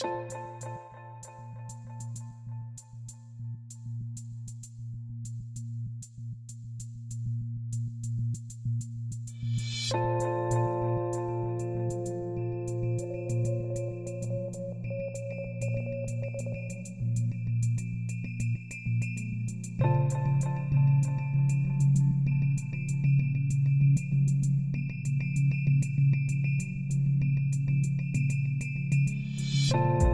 Peace. Thank you. Podcast.